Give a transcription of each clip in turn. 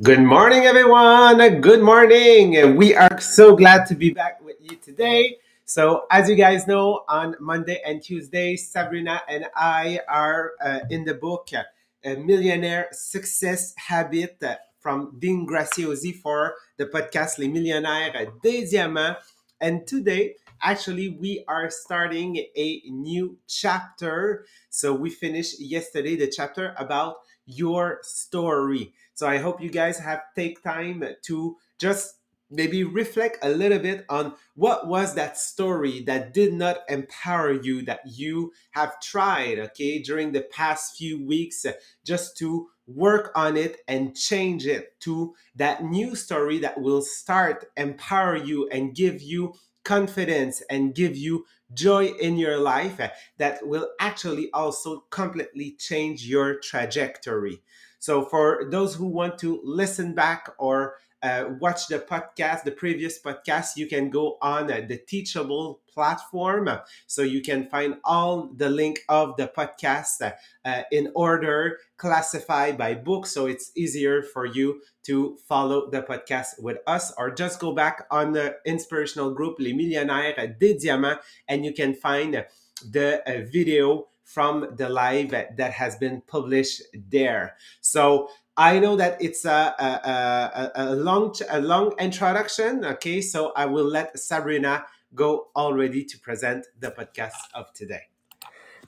Good morning, everyone. Good morning. We are so glad to be back with you today. So, as you guys know, on Monday and Tuesday, Sabrina and I are uh, in the book uh, Millionaire Success Habit uh, from Dean Graziosi for the podcast Les Millionnaires des Diamants. And today, actually, we are starting a new chapter. So, we finished yesterday the chapter about your story. So I hope you guys have take time to just maybe reflect a little bit on what was that story that did not empower you that you have tried okay during the past few weeks just to work on it and change it to that new story that will start empower you and give you confidence and give you joy in your life that will actually also completely change your trajectory so for those who want to listen back or uh, watch the podcast, the previous podcast, you can go on uh, the Teachable platform. So you can find all the link of the podcast uh, in order, classified by book. So it's easier for you to follow the podcast with us or just go back on the inspirational group Les Millionnaires des Diamants and you can find the uh, video from the live that has been published there. So I know that it's a, a, a, a long a long introduction. Okay, so I will let Sabrina go already to present the podcast of today.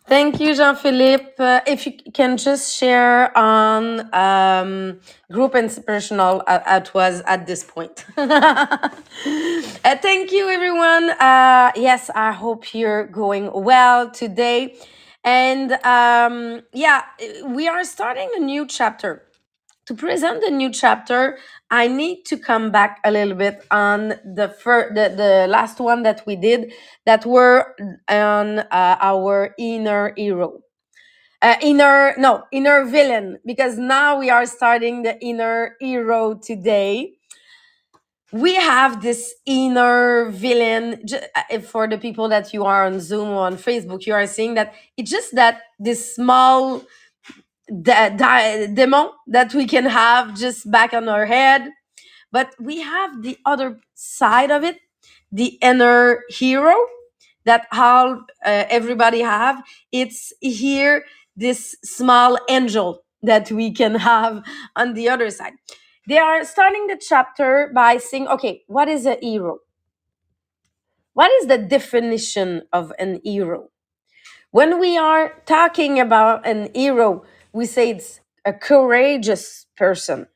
Thank you, Jean-Philippe. Uh, if you can just share on um, group inspirational uh, at was at this point. uh, thank you, everyone. Uh, yes, I hope you're going well today. And um, yeah, we are starting a new chapter to present the new chapter, I need to come back a little bit on the first, the, the last one that we did that were on uh, our inner hero. Uh, inner, no, inner villain, because now we are starting the inner hero today. We have this inner villain uh, for the people that you are on Zoom or on Facebook. You are seeing that it's just that this small the demon that we can have just back on our head but we have the other side of it the inner hero that all uh, everybody have it's here this small angel that we can have on the other side they are starting the chapter by saying okay what is a hero what is the definition of an hero when we are talking about an hero we say it's a courageous person.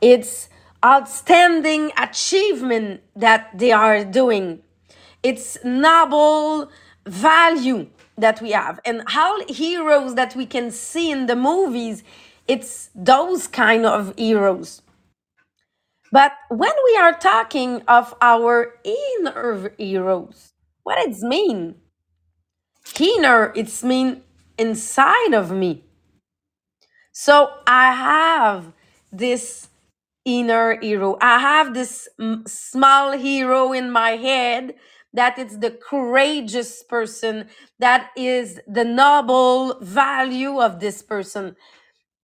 It's outstanding achievement that they are doing. It's noble value that we have. And how heroes that we can see in the movies, it's those kind of heroes. But when we are talking of our inner heroes, what does it mean? Inner, it's mean inside of me. So I have this inner hero. I have this small hero in my head that it's the courageous person, that is the noble value of this person.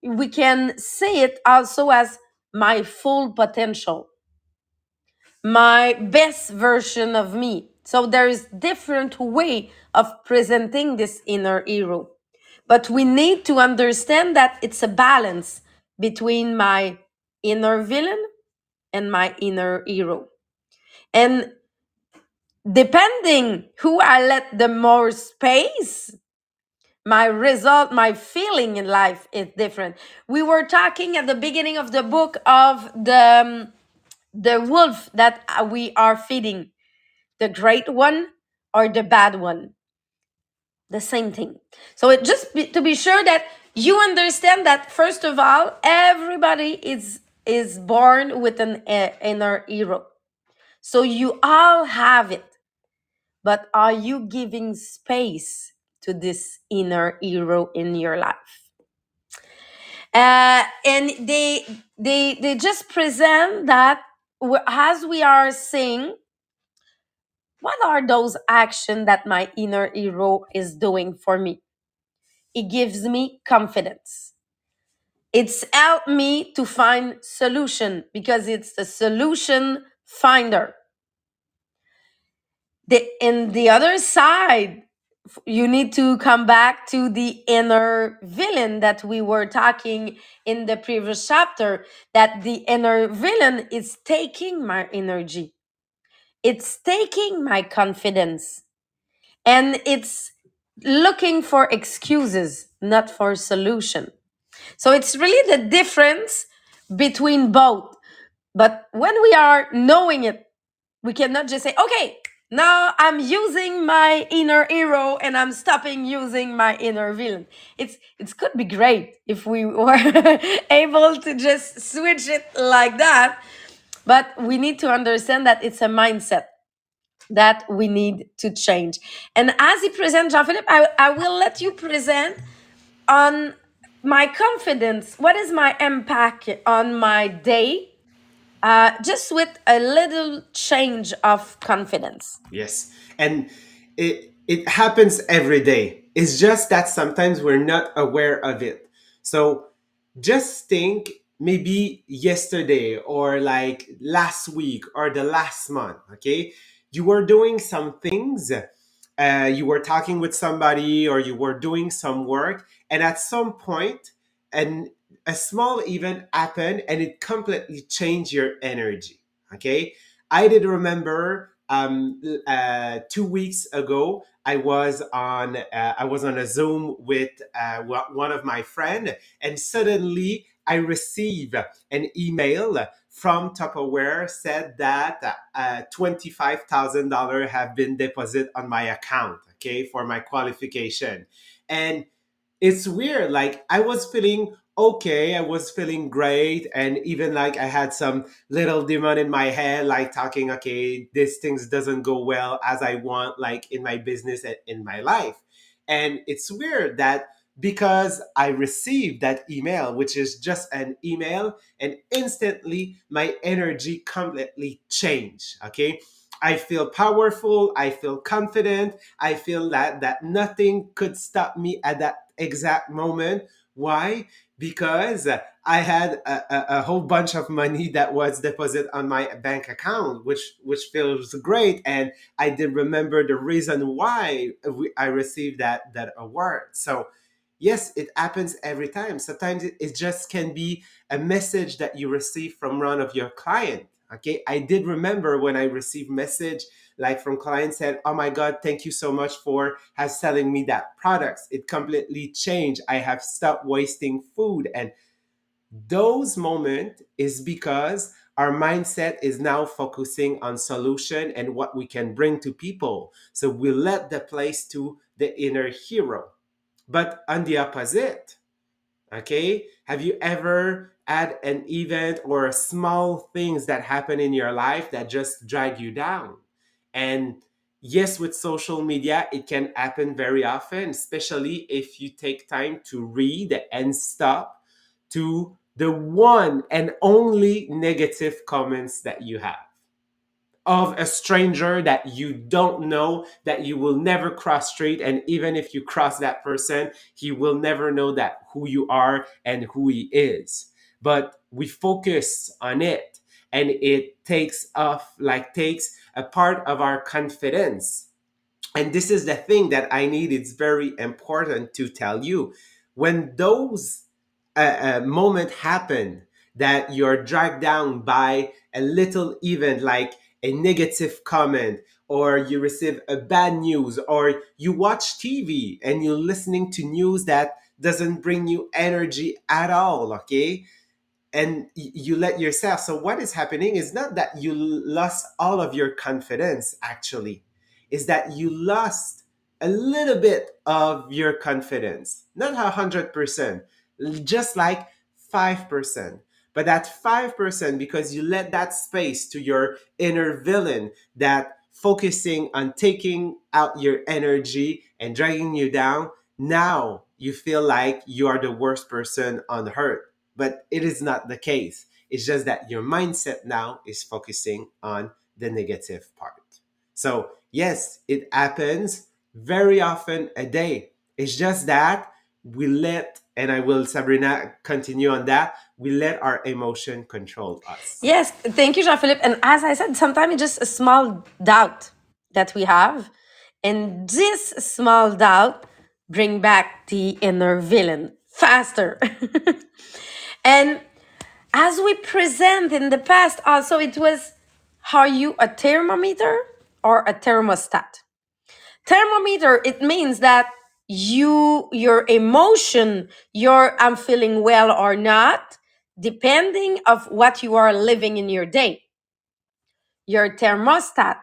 We can say it also as my full potential, my best version of me. So there is different way of presenting this inner hero. But we need to understand that it's a balance between my inner villain and my inner hero. And depending who I let the more space, my result, my feeling in life is different. We were talking at the beginning of the book of the um, the wolf that we are feeding, the great one or the bad one the same thing. So it just be, to be sure that you understand that first of all, everybody is is born with an uh, inner hero. So you all have it. But are you giving space to this inner hero in your life? Uh, and they they they just present that as we are saying what are those actions that my inner hero is doing for me? It gives me confidence. it's helped me to find solution because it's the solution finder the in the other side you need to come back to the inner villain that we were talking in the previous chapter that the inner villain is taking my energy. It's taking my confidence. And it's looking for excuses not for solution. So it's really the difference between both. But when we are knowing it we cannot just say, okay, now I'm using my inner hero and I'm stopping using my inner villain. It's it could be great if we were able to just switch it like that, but we need to understand that it's a mindset that we need to change. And as he presents, Jean-Philippe, I, I will let you present on my confidence. What is my impact on my day uh, just with a little change of confidence. Yes. And it it happens every day. It's just that sometimes we're not aware of it. So just think maybe yesterday or like last week or the last month, okay? You were doing some things, uh, you were talking with somebody or you were doing some work, and at some point, and a small event happened and it completely changed your energy, okay? I did remember um, uh, two weeks ago, I was on uh, I was on a Zoom with uh, one of my friend, and suddenly I received an email from Tupperware said that uh, twenty five thousand dollars have been deposited on my account, okay, for my qualification, and it's weird. Like I was feeling okay, I was feeling great, and even like I had some little demon in my head, like talking, okay, this things doesn't go well as I want, like in my business and in my life. And it's weird that because I received that email, which is just an email, and instantly my energy completely changed. Okay. I feel powerful. I feel confident. I feel that that nothing could stop me at that exact moment. Why? Because I had a, a, a whole bunch of money that was deposited on my bank account, which which feels great. And I did remember the reason why we, I received that that award. So yes, it happens every time. Sometimes it, it just can be a message that you receive from one of your client. Okay, I did remember when I received message like from clients said, "Oh my God, thank you so much for has selling me that products. It completely changed. I have stopped wasting food." And those moments is because our mindset is now focusing on solution and what we can bring to people. So we let the place to the inner hero. But on the opposite, okay, have you ever had an event or small things that happen in your life that just drag you down? And yes, with social media, it can happen very often, especially if you take time to read and stop to the one and only negative comments that you have of a stranger that you don't know that you will never cross street. And even if you cross that person he will never know that who you are and who he is. But we focus on it and it takes off like takes a part of our confidence. And this is the thing that i need. It's very important to tell you. When those uh, uh, moment happen that you're dragged down by a little event like a negative comment or you receive a bad news or you watch tv and you're listening to news that doesn't bring you energy at all okay and you let yourself. So what is happening is not that you lost all of your confidence actually. Is that you lost a little bit of your confidence. Not a hundred percent just like five percent. But that five percent because you let that space to your inner villain that focusing on taking out your energy and dragging you down now you feel like you are the worst person on earth but it is not the case. It's just that your mindset now is focusing on the negative part. So, yes, it happens very often a day. It's just that we let and I will, Sabrina, continue on that. We let our emotion control us. Yes, thank you, Jean Philippe. And as I said, sometimes it's just a small doubt that we have, and this small doubt bring back the inner villain faster. and as we present in the past, also it was are you a thermometer or a thermostat? Thermometer, it means that you your emotion, your I'm feeling well or not, depending of what you are living in your day. Your thermostat,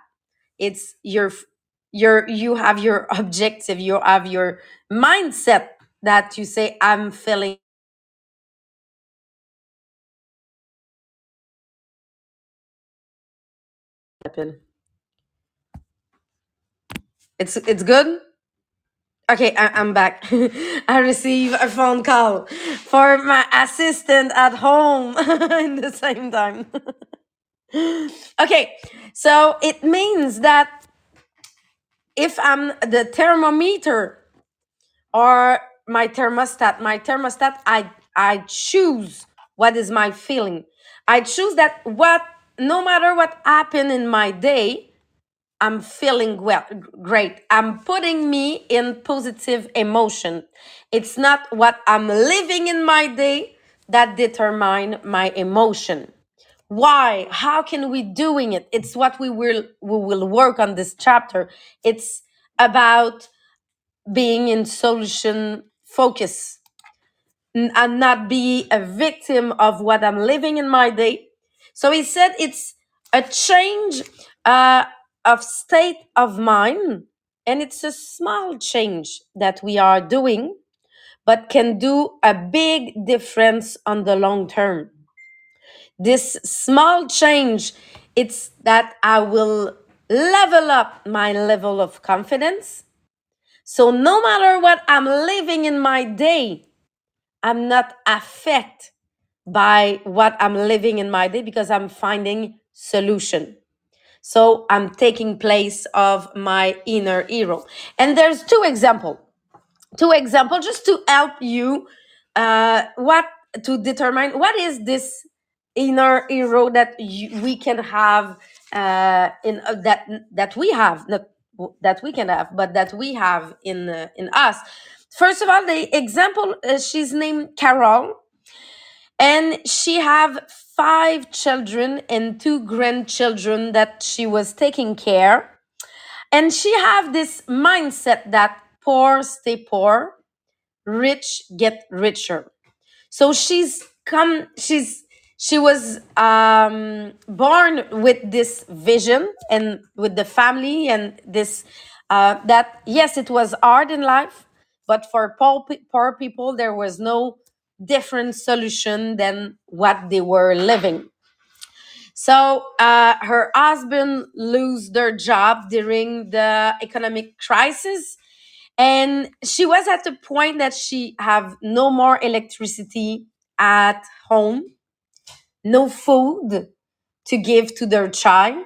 it's your your you have your objective, you have your mindset that you say I'm feeling happen. It's it's good. Okay, I, I'm back. I receive a phone call for my assistant at home in the same time. okay, so it means that if I'm the thermometer or my thermostat, my thermostat, I I choose what is my feeling. I choose that what no matter what happened in my day, I'm feeling well, great. I'm putting me in positive emotion. It's not what I'm living in my day that determine my emotion. Why? How can we doing it? It's what we will we will work on this chapter. It's about being in solution focus and not be a victim of what I'm living in my day. So he said it's a change uh, of state of mind, and it's a small change that we are doing, but can do a big difference on the long term. This small change, it's that I will level up my level of confidence. So no matter what I'm living in my day, I'm not affected by what I'm living in my day because I'm finding solution. So I'm taking place of my inner hero. And there's two example, two example just to help you uh, what to determine what is this inner hero that you, we can have uh, in uh, that that we have not that we can have but that we have in uh, in us. First of all, the example uh, she's named Carol and she have five children and two grandchildren that she was taking care. And she have this mindset that poor stay poor rich get richer. So she's come she's she was um born with this vision and with the family and this uh that yes it was hard in life but for poor, poor people there was no different solution than what they were living. So uh, her husband lose their job during the economic crisis and she was at the point that she have no more electricity at home no food to give to their child.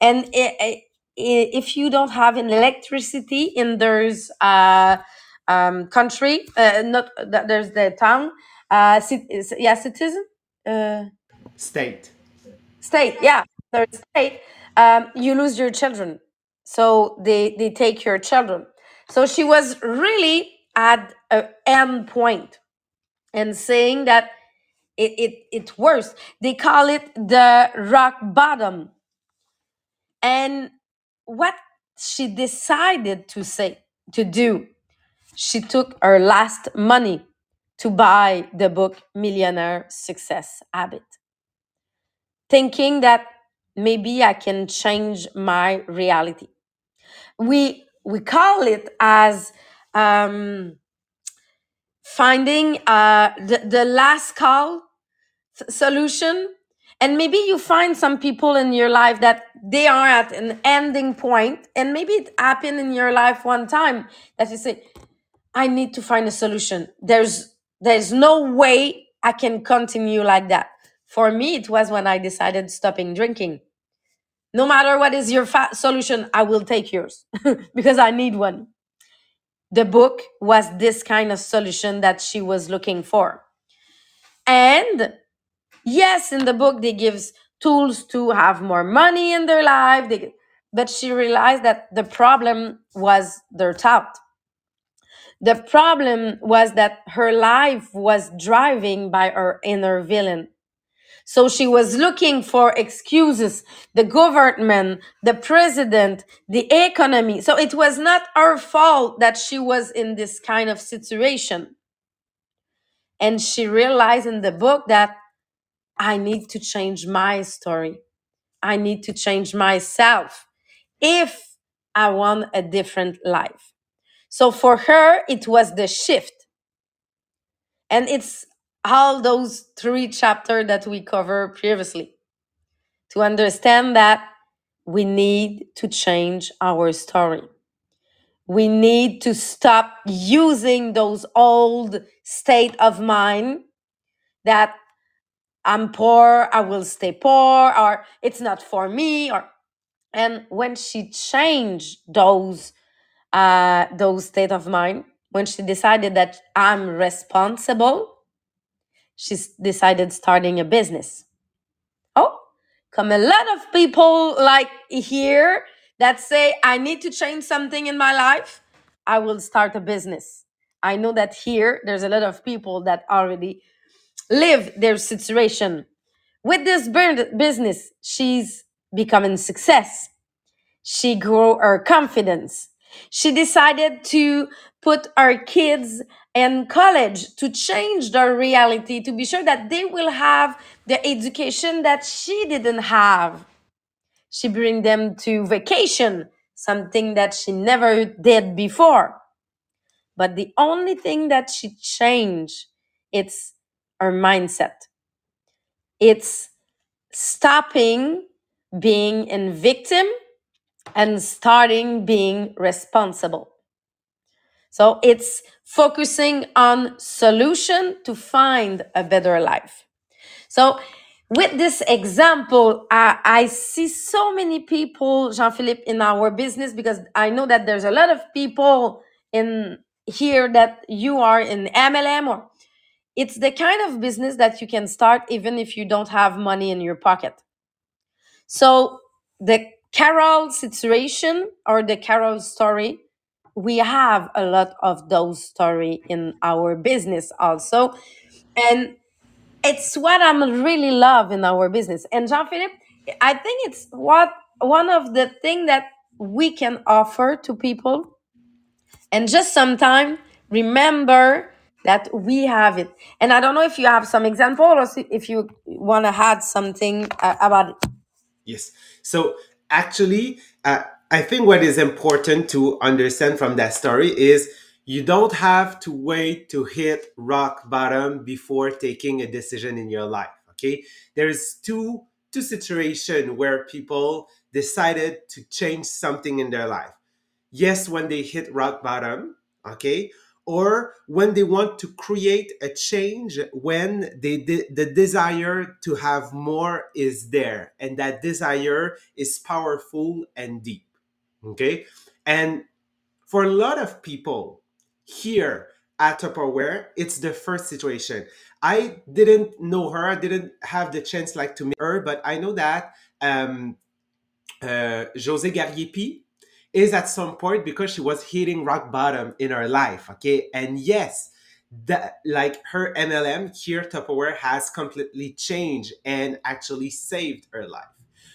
And i- i- if you don't have an electricity in there's uh, um, country uh, not that there's the town. Uh, cit- yeah citizen uh, State. state yeah their state. Um, you lose your children. So they they take your children. So she was really at an end point and saying that it, it it's worse. They call it the rock bottom. And what she decided to say to do she took her last money to buy the book millionaire success habit thinking that maybe i can change my reality. We we call it as um, finding uh, the, the last call solution. And maybe you find some people in your life that they are at an ending point and maybe it happened in your life one time that you say i need to find a solution there's there's no way i can continue like that for me it was when i decided stopping drinking no matter what is your fa- solution i will take yours because i need one the book was this kind of solution that she was looking for. And yes, in the book, they gives tools to have more money in their life. They, but she realized that the problem was their thought. The problem was that her life was driving by her inner villain. So she was looking for excuses, the government, the president, the economy. So it was not her fault that she was in this kind of situation. And she realized in the book that I need to change my story. I need to change myself if I want a different life. So for her, it was the shift. And it's all those three chapters that we covered previously to understand that we need to change our story. We need to stop using those old state of mind that I'm poor, I will stay poor, or it's not for me, or and when she changed those uh, those state of mind, when she decided that I'm responsible, she decided starting a business. Oh, come a lot of people like here that say I need to change something in my life. I will start a business. I know that here there's a lot of people that already live their situation with this business. She's becoming success she grew her confidence. She decided to put our kids in college to change their reality, to be sure that they will have the education that she didn't have. She bring them to vacation, something that she never did before. But the only thing that she changed, it's her mindset. It's stopping being in victim and starting being responsible. So it's focusing on solution to find a better life. So with this example, I, I see so many people, Jean-Philippe, in our business because I know that there's a lot of people in here that you are in MLM or it's the kind of business that you can start even if you don't have money in your pocket. So the Carol situation or the Carol story, we have a lot of those story in our business also. And it's what I'm really love in our business. And Jean-Philippe, I think it's what one of the thing that we can offer to people and just sometime remember that we have it. And I don't know if you have some example or if you want to add something uh, about it. Yes. So actually, uh, I think what is important to understand from that story is you don't have to wait to hit rock bottom before taking a decision in your life. Okay. There's two two situations where people decided to change something in their life yes when they hit rock bottom okay or when they want to create a change when they the desire to have more is there and that desire is powerful and deep okay and for a lot of people here at Tupperware, it's the first situation. I didn't know her. I didn't have the chance like to meet her, but I know that um, uh, Jose Gariepi is at some point because she was hitting rock bottom in her life. Okay. And yes, that like her MLM here, Tupperware has completely changed and actually saved her life.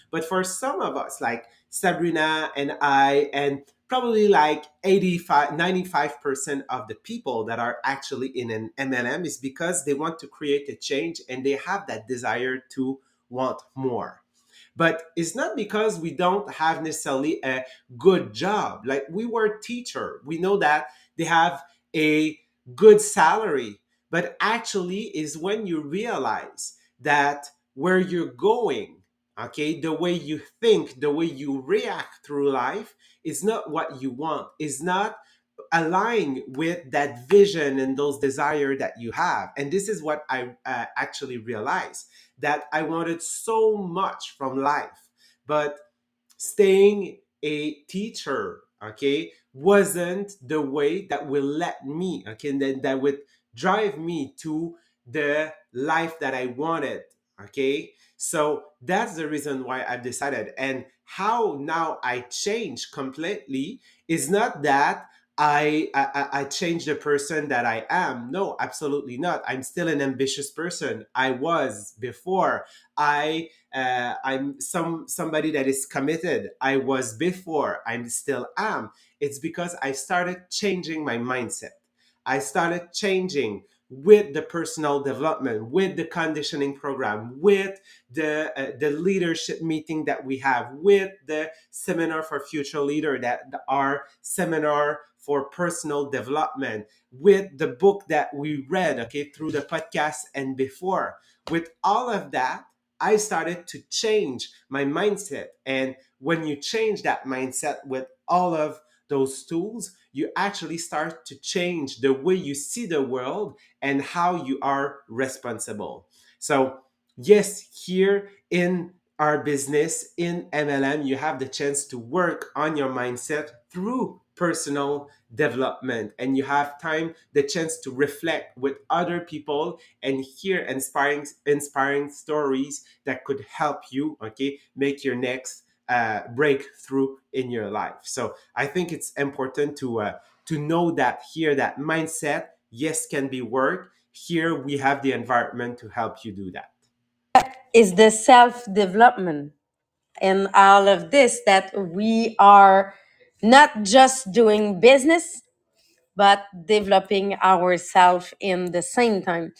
But for some of us, like Sabrina and I, and probably like 85, 95% of the people that are actually in an MLM is because they want to create a change and they have that desire to want more but it's not because we don't have necessarily a good job. Like we were teacher. We know that they have a good salary. But actually is when you realize that where you're going okay the way you think the way you react through life is not what you want. Is not align with that vision and those desire that you have. And this is what i uh, actually realized that i wanted so much from life but staying a teacher okay, wasn't the way that will let me, okay, that, that would drive me to the life that I wanted, okay? So that's the reason why I've decided. And how now I change completely is not that I, I I change the person that I am. No, absolutely not. I'm still an ambitious person. I was before. I uh, I'm some somebody that is committed. I was before. I'm still am. It's because I started changing my mindset. I started changing with the personal development, with the conditioning program, with the uh, the leadership meeting that we have, with the seminar for future leader that our seminar for personal development, with the book that we read, okay, through the podcast and before. With all of that, I started to change my mindset. And when you change that mindset with all of those tools, you actually start to change the way you see the world and how you are responsible. So, yes, here in our business in MLM, you have the chance to work on your mindset through personal development and you have time the chance to reflect with other people and hear inspiring inspiring stories that could help you okay make your next uh, breakthrough in your life so i think it's important to uh, to know that here that mindset yes can be work. here we have the environment to help you do that Is the self development and all of this that we are not just doing business, but developing ourselves in the same time.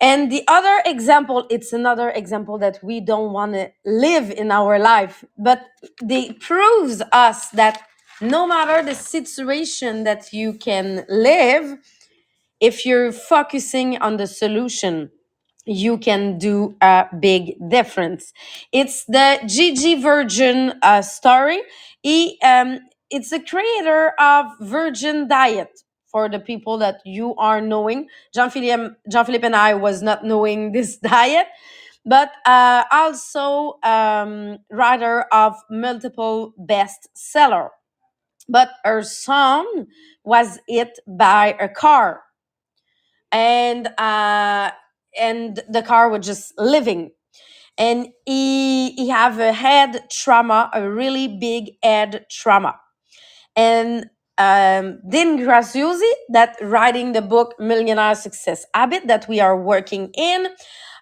And the other example, it's another example that we don't want to live in our life, but they proves us that no matter the situation that you can live, if you're focusing on the solution, you can do a big difference. It's the JJ Virgin uh, story. He, um, it's the creator of Virgin Diet. For the people that you are knowing, Jean Philippe, Jean Philippe and I was not knowing this diet, but uh, also um, writer of multiple bestseller. But her son was hit by a car. And uh and the car was just living. And he he have a head trauma a really big head trauma. And um Dean Graziosi that writing the book Millionaire Success Habit that we are working in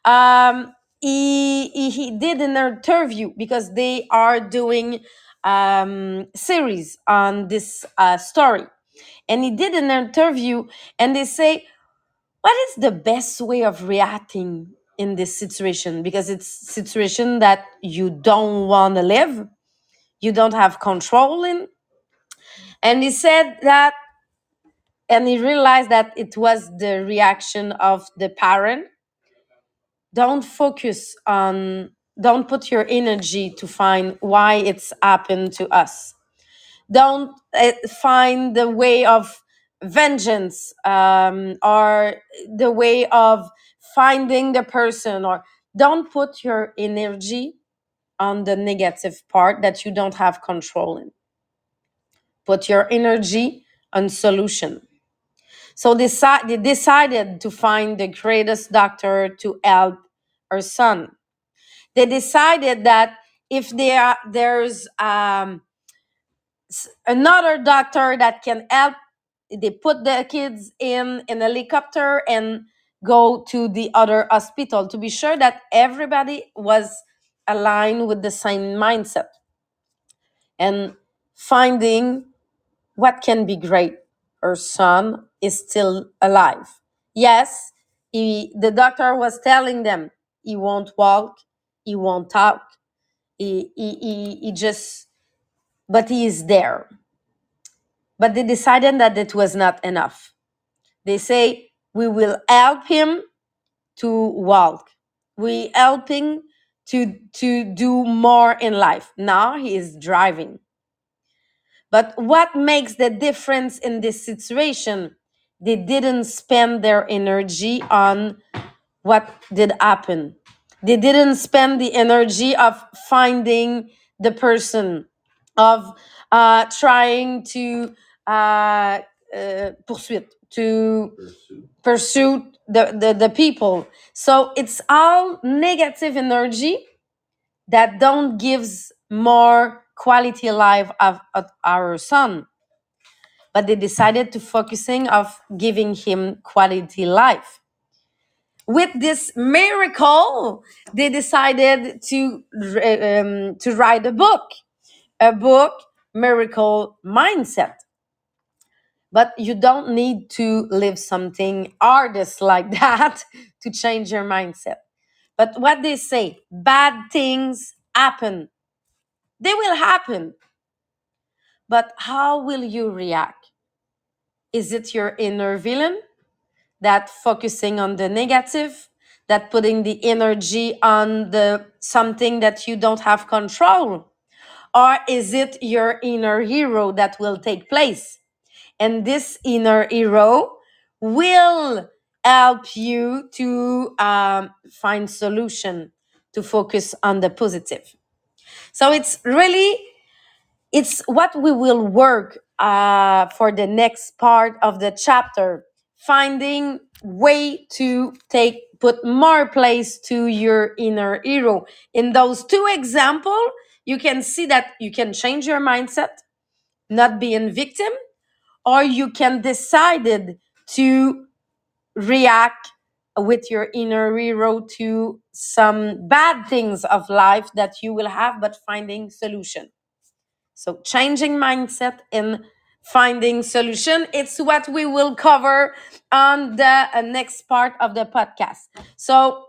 um he he, he did an interview because they are doing um series on this uh story. And he did an interview and they say what is the best way of reacting in this situation? Because it's situation that you don't want to live you don't have control in and he said that and he realized that it was the reaction of the parent. Don't focus on don't put your energy to find why it's happened to us. Don't uh, find the way of vengeance um, or the way of finding the person or don't put your energy on the negative part that you don't have control in put your energy on solution. So they, they decided to find the greatest doctor to help her son. They decided that if there there's um, another doctor that can help they put the kids in an helicopter and go to the other hospital to be sure that everybody was aligned with the same mindset. And finding what can be great her son is still alive yes he, the doctor was telling them he won't walk he won't talk he, he, he, he just but he is there but they decided that it was not enough. They say, we will help him to walk. We helping to to do more in life. Now he is driving. But what makes the difference in this situation? They didn't spend their energy on what did happen. They didn't spend the energy of finding the person of uh, trying to uh, uh, to pursue the, the, the people. So it's all negative energy that don't gives more quality life of, of our son. But they decided to focusing of giving him quality life. With this miracle, they decided to um, to write a book, a book, Miracle Mindset but you don't need to live something artist like that to change your mindset but what they say bad things happen they will happen. But how will you react? Is it your inner villain that focusing on the negative that putting the energy on the something that you don't have control? Or is it your inner hero that will take place? And this inner hero will help you to um, find solution to focus on the positive so it's really it's what we will work uh, for the next part of the chapter finding way to take put more place to your inner hero. In those two examples you can see that you can change your mindset not being victim or you can decide to react with your inner hero to some bad things of life that you will have but finding solution so changing mindset and finding solution it's what we will cover on the uh, next part of the podcast so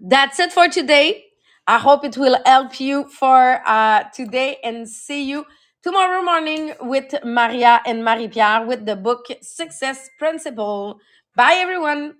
that's it for today. I hope it will help you for uh, today and see you tomorrow morning with Maria and Marie Pierre with the book Success Principle. Bye, everyone.